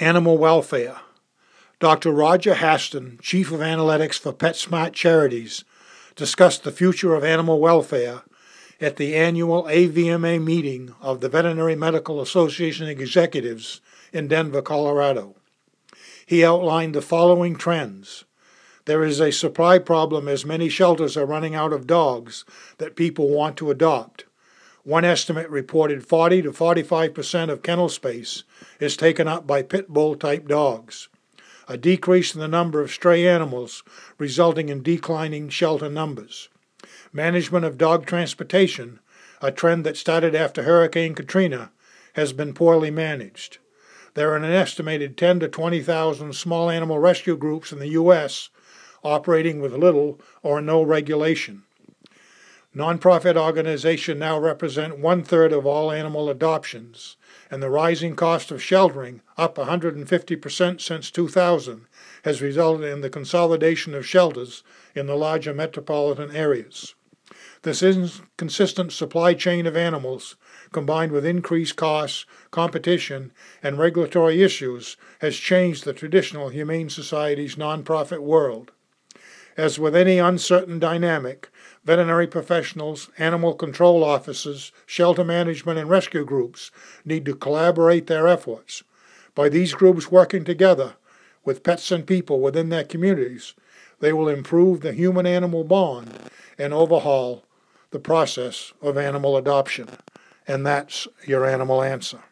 Animal Welfare. Dr. Roger Haston, Chief of Analytics for PetSmart Charities, discussed the future of animal welfare at the annual AVMA meeting of the Veterinary Medical Association executives in Denver, Colorado. He outlined the following trends. There is a supply problem as many shelters are running out of dogs that people want to adopt. One estimate reported 40 to 45 percent of kennel space is taken up by pit bull type dogs a decrease in the number of stray animals, resulting in declining shelter numbers. Management of dog transportation, a trend that started after Hurricane Katrina, has been poorly managed. There are an estimated 10 to 20,000 small animal rescue groups in the U.S. operating with little or no regulation. Nonprofit organizations now represent one third of all animal adoptions, and the rising cost of sheltering, up 150% since 2000, has resulted in the consolidation of shelters in the larger metropolitan areas. This inconsistent supply chain of animals, combined with increased costs, competition, and regulatory issues, has changed the traditional Humane Society's nonprofit world. As with any uncertain dynamic, veterinary professionals, animal control officers, shelter management, and rescue groups need to collaborate their efforts. By these groups working together with pets and people within their communities, they will improve the human animal bond and overhaul the process of animal adoption. And that's your animal answer.